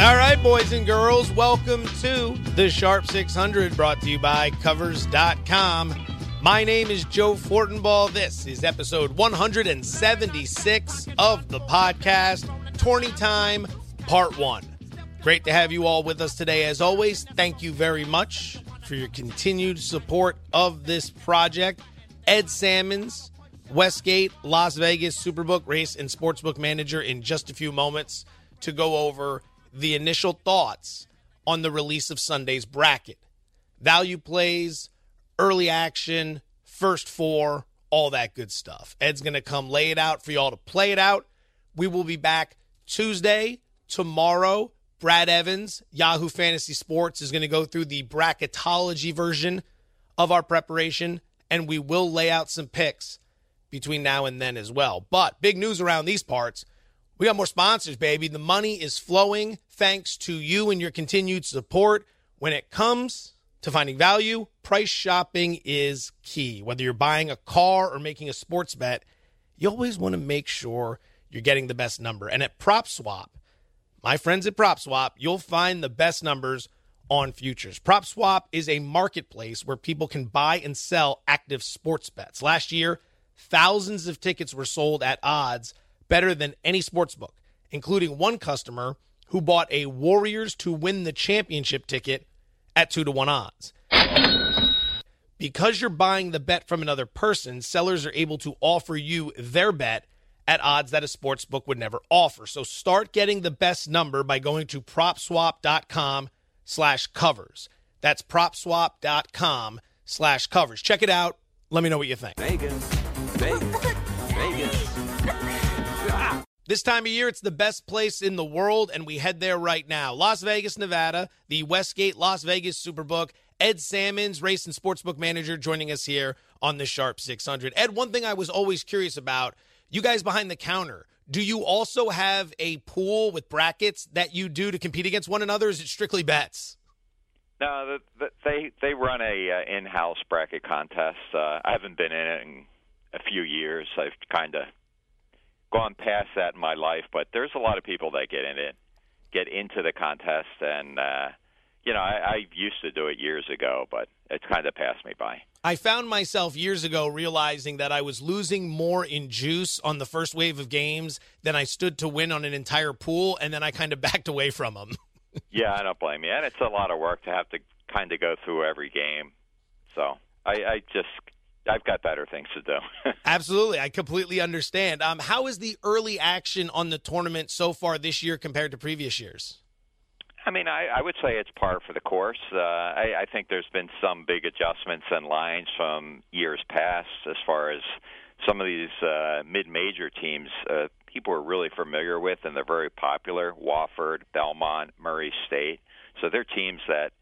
All right, boys and girls, welcome to the Sharp 600 brought to you by Covers.com. My name is Joe Fortenbaugh. This is episode 176 of the podcast, Tourney Time, Part 1. Great to have you all with us today. As always, thank you very much for your continued support of this project. Ed Salmons, Westgate, Las Vegas Superbook Race and Sportsbook Manager in just a few moments to go over the initial thoughts on the release of Sunday's bracket. Value plays, early action, first four, all that good stuff. Ed's going to come lay it out for y'all to play it out. We will be back Tuesday, tomorrow. Brad Evans, Yahoo Fantasy Sports, is going to go through the bracketology version of our preparation, and we will lay out some picks between now and then as well. But big news around these parts we got more sponsors, baby. The money is flowing thanks to you and your continued support. When it comes to finding value, price shopping is key. Whether you're buying a car or making a sports bet, you always want to make sure you're getting the best number. And at PropSwap, my friends at PropSwap, you'll find the best numbers on futures. PropSwap is a marketplace where people can buy and sell active sports bets. Last year, thousands of tickets were sold at odds better than any sports book, including one customer who bought a Warriors to win the championship ticket at 2 to 1 odds. Because you're buying the bet from another person, sellers are able to offer you their bet at odds that a sports book would never offer. So start getting the best number by going to propswap.com slash covers. That's propswap.com slash covers. Check it out. Let me know what you think. Vegas, Vegas, Vegas. This time of year, it's the best place in the world, and we head there right now. Las Vegas, Nevada, the Westgate Las Vegas Superbook. Ed Salmons, race and sportsbook manager, joining us here on the Sharp 600. Ed, one thing I was always curious about you guys behind the counter, do you also have a pool with brackets that you do to compete against one another? Is it strictly bets? No, the, the, they they run a uh, in-house bracket contest. Uh, I haven't been in it in a few years. I've kind of gone past that in my life, but there's a lot of people that get in it, get into the contest, and uh, you know, I, I used to do it years ago, but it's kind of passed me by. I found myself years ago realizing that I was losing more in juice on the first wave of games than I stood to win on an entire pool, and then I kind of backed away from them. yeah, I don't blame you, and it's a lot of work to have to kind of go through every game. So I, I just I've got better things to do. Absolutely, I completely understand. Um, how is the early action on the tournament so far this year compared to previous years? I mean, I, I would say it's par for the course. Uh, I, I think there's been some big adjustments and lines from years past as far as some of these uh, mid-major teams. Uh, people are really familiar with, and they're very popular. Wofford, Belmont, Murray State. So they're teams that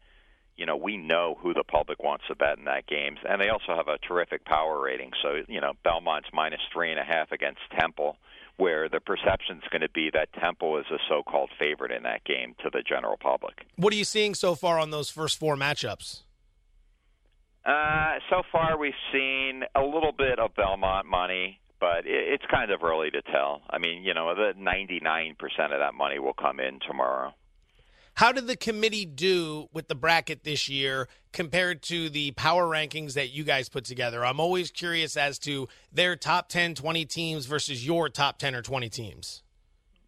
you know, we know who the public wants to bet in that game, and they also have a terrific power rating. So, you know, Belmont's minus three and a half against Temple, where the perception is going to be that Temple is a so-called favorite in that game to the general public. What are you seeing so far on those first four matchups? Uh, so far, we've seen a little bit of Belmont money, but it's kind of early to tell. I mean, you know, the 99% of that money will come in tomorrow. How did the committee do with the bracket this year compared to the power rankings that you guys put together? I'm always curious as to their top 10, 20 teams versus your top 10 or 20 teams.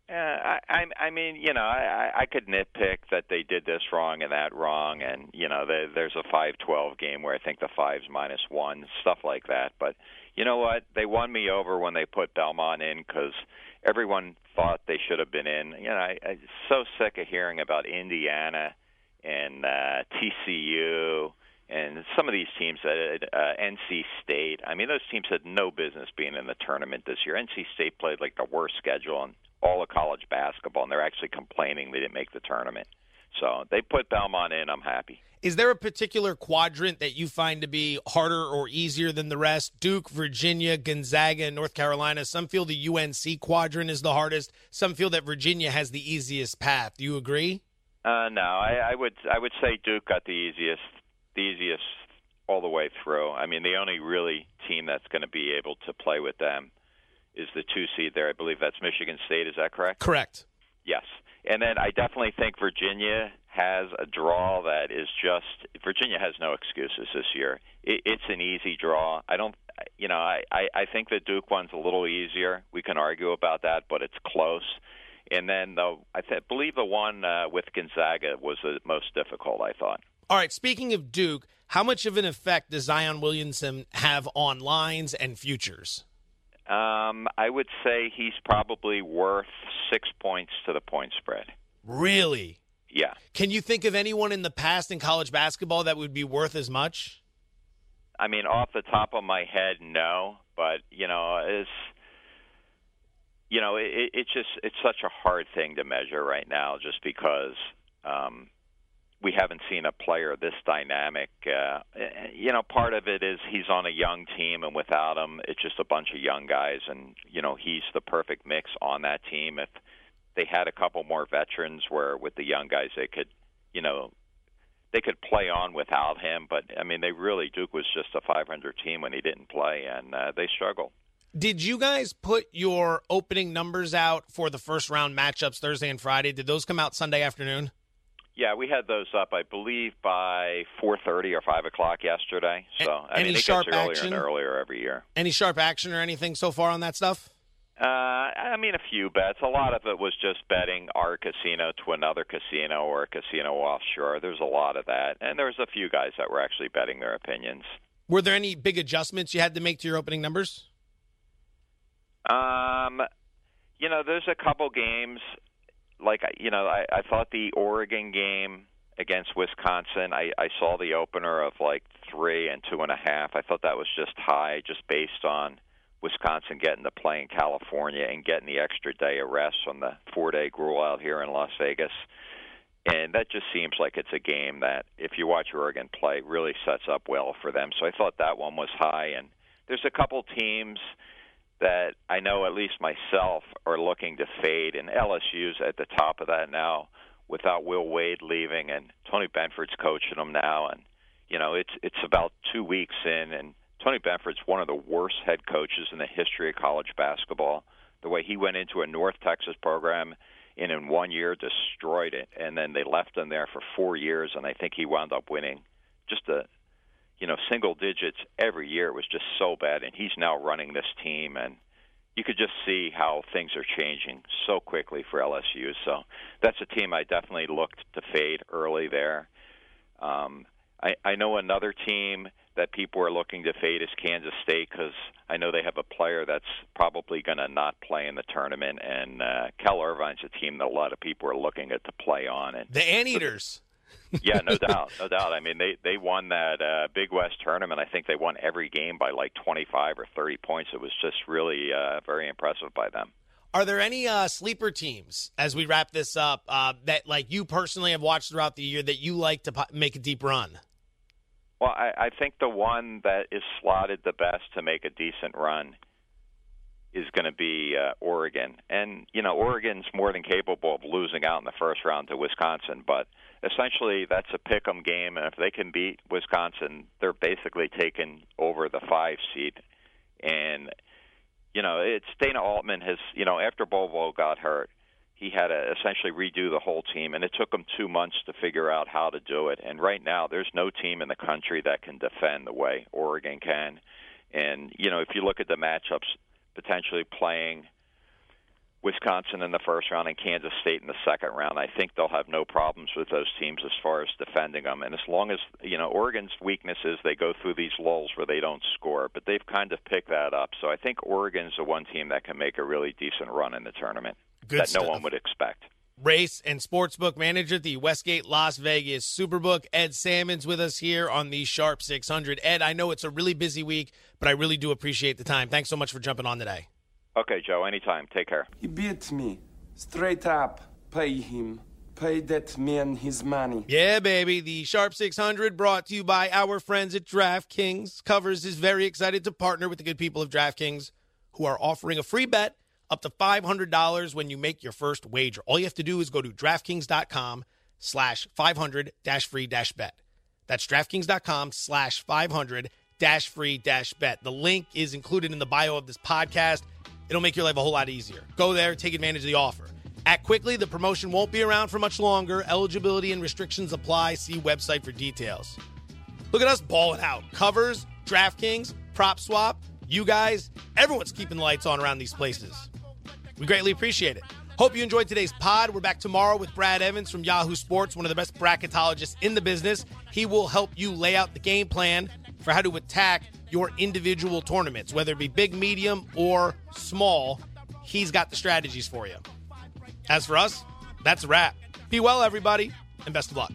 Uh, I, I mean, you know, I, I could nitpick that they did this wrong and that wrong, and you know, there's a five-twelve game where I think the five's minus one, stuff like that. But you know what? They won me over when they put Belmont in because everyone thought they should have been in. You know, I, I'm so sick of hearing about Indiana and uh, TCU and some of these teams at uh, NC State. I mean, those teams had no business being in the tournament this year. NC State played like the worst schedule in all of college basketball, and they're actually complaining they didn't make the tournament. So they put Belmont in. I'm happy. Is there a particular quadrant that you find to be harder or easier than the rest? Duke, Virginia, Gonzaga, North Carolina. Some feel the UNC quadrant is the hardest. Some feel that Virginia has the easiest path. Do you agree? Uh, no, I, I would I would say Duke got the easiest the easiest all the way through. I mean, the only really team that's going to be able to play with them is the two seed there. I believe that's Michigan State. Is that correct? Correct. Yes, And then I definitely think Virginia has a draw that is just Virginia has no excuses this year. It, it's an easy draw. I don't, you know, I, I I think the Duke one's a little easier. We can argue about that, but it's close. And then the I th- believe the one uh, with Gonzaga was the most difficult. I thought. All right. Speaking of Duke, how much of an effect does Zion Williamson have on lines and futures? Um, I would say he's probably worth six points to the point spread. Really? Yeah. Can you think of anyone in the past in college basketball that would be worth as much? I mean, off the top of my head, no. But you know, it's you know, it, it's just it's such a hard thing to measure right now, just because um, we haven't seen a player this dynamic. Uh, you know, part of it is he's on a young team, and without him, it's just a bunch of young guys, and you know, he's the perfect mix on that team. If they had a couple more veterans, where with the young guys they could, you know, they could play on without him. But I mean, they really Duke was just a 500 team when he didn't play, and uh, they struggled. Did you guys put your opening numbers out for the first round matchups Thursday and Friday? Did those come out Sunday afternoon? Yeah, we had those up, I believe, by 4:30 or 5 o'clock yesterday. So I any mean, it sharp gets earlier action? and earlier every year. Any sharp action or anything so far on that stuff? Uh, I mean, a few bets. A lot of it was just betting our casino to another casino or a casino offshore. There's a lot of that, and there was a few guys that were actually betting their opinions. Were there any big adjustments you had to make to your opening numbers? Um, you know, there's a couple games like you know, I, I thought the Oregon game against Wisconsin. I, I saw the opener of like three and two and a half. I thought that was just high, just based on Wisconsin getting to play in California and getting the extra day of rest from the four-day gruel out here in Las Vegas. And that just seems like it's a game that, if you watch Oregon play, really sets up well for them. So I thought that one was high. And there's a couple teams that I know at least myself are looking to fade, and LSU's at the top of that now without Will Wade leaving, and Tony Benford's coaching them now, and you know it's it's about two weeks in, and Tony Benford's one of the worst head coaches in the history of college basketball. The way he went into a North Texas program and in one year destroyed it, and then they left him there for four years, and I think he wound up winning just a you know single digits every year. It was just so bad, and he's now running this team, and you could just see how things are changing so quickly for LSU. So that's a team I definitely looked to fade early there. Um, I, I know another team that people are looking to fade is Kansas State because I know they have a player that's probably going to not play in the tournament, and uh, Cal Irvine's a team that a lot of people are looking at to play on. And The Anteaters. Yeah, no doubt, no doubt. I mean, they they won that uh, Big West tournament. I think they won every game by like 25 or 30 points. It was just really uh, very impressive by them. Are there any uh, sleeper teams as we wrap this up uh, that, like you personally, have watched throughout the year that you like to po- make a deep run? Well, I, I think the one that is slotted the best to make a decent run is going to be uh, Oregon. And, you know, Oregon's more than capable of losing out in the first round to Wisconsin, but essentially that's a pick 'em game. And if they can beat Wisconsin, they're basically taking over the five seed. And, you know, it's Dana Altman has, you know, after Bol Bol got hurt, he had to essentially redo the whole team, and it took him two months to figure out how to do it. And right now, there's no team in the country that can defend the way Oregon can. And you know, if you look at the matchups, potentially playing Wisconsin in the first round and Kansas State in the second round, I think they'll have no problems with those teams as far as defending them. And as long as you know Oregon's weakness is they go through these lulls where they don't score, but they've kind of picked that up. So I think Oregon's the one team that can make a really decent run in the tournament Good that stuff. no one would expect. Race and sportsbook manager at the Westgate Las Vegas Superbook. Ed Salmons with us here on the Sharp 600. Ed, I know it's a really busy week, but I really do appreciate the time. Thanks so much for jumping on today. Okay, Joe. Anytime. Take care. He beat me. Straight up. Pay him. Pay that man his money. Yeah, baby. The Sharp 600 brought to you by our friends at DraftKings. Covers is very excited to partner with the good people of DraftKings who are offering a free bet up to $500 when you make your first wager. All you have to do is go to DraftKings.com slash 500 dash free dash bet. That's DraftKings.com slash 500 dash free dash bet. The link is included in the bio of this podcast. It'll make your life a whole lot easier. Go there, take advantage of the offer. Act quickly, the promotion won't be around for much longer. Eligibility and restrictions apply. See website for details. Look at us balling out. Covers, DraftKings, Prop Swap, you guys, everyone's keeping the lights on around these places. We greatly appreciate it. Hope you enjoyed today's pod. We're back tomorrow with Brad Evans from Yahoo Sports, one of the best bracketologists in the business. He will help you lay out the game plan for how to attack your individual tournaments, whether it be big, medium, or small. He's got the strategies for you. As for us, that's a wrap. Be well, everybody, and best of luck.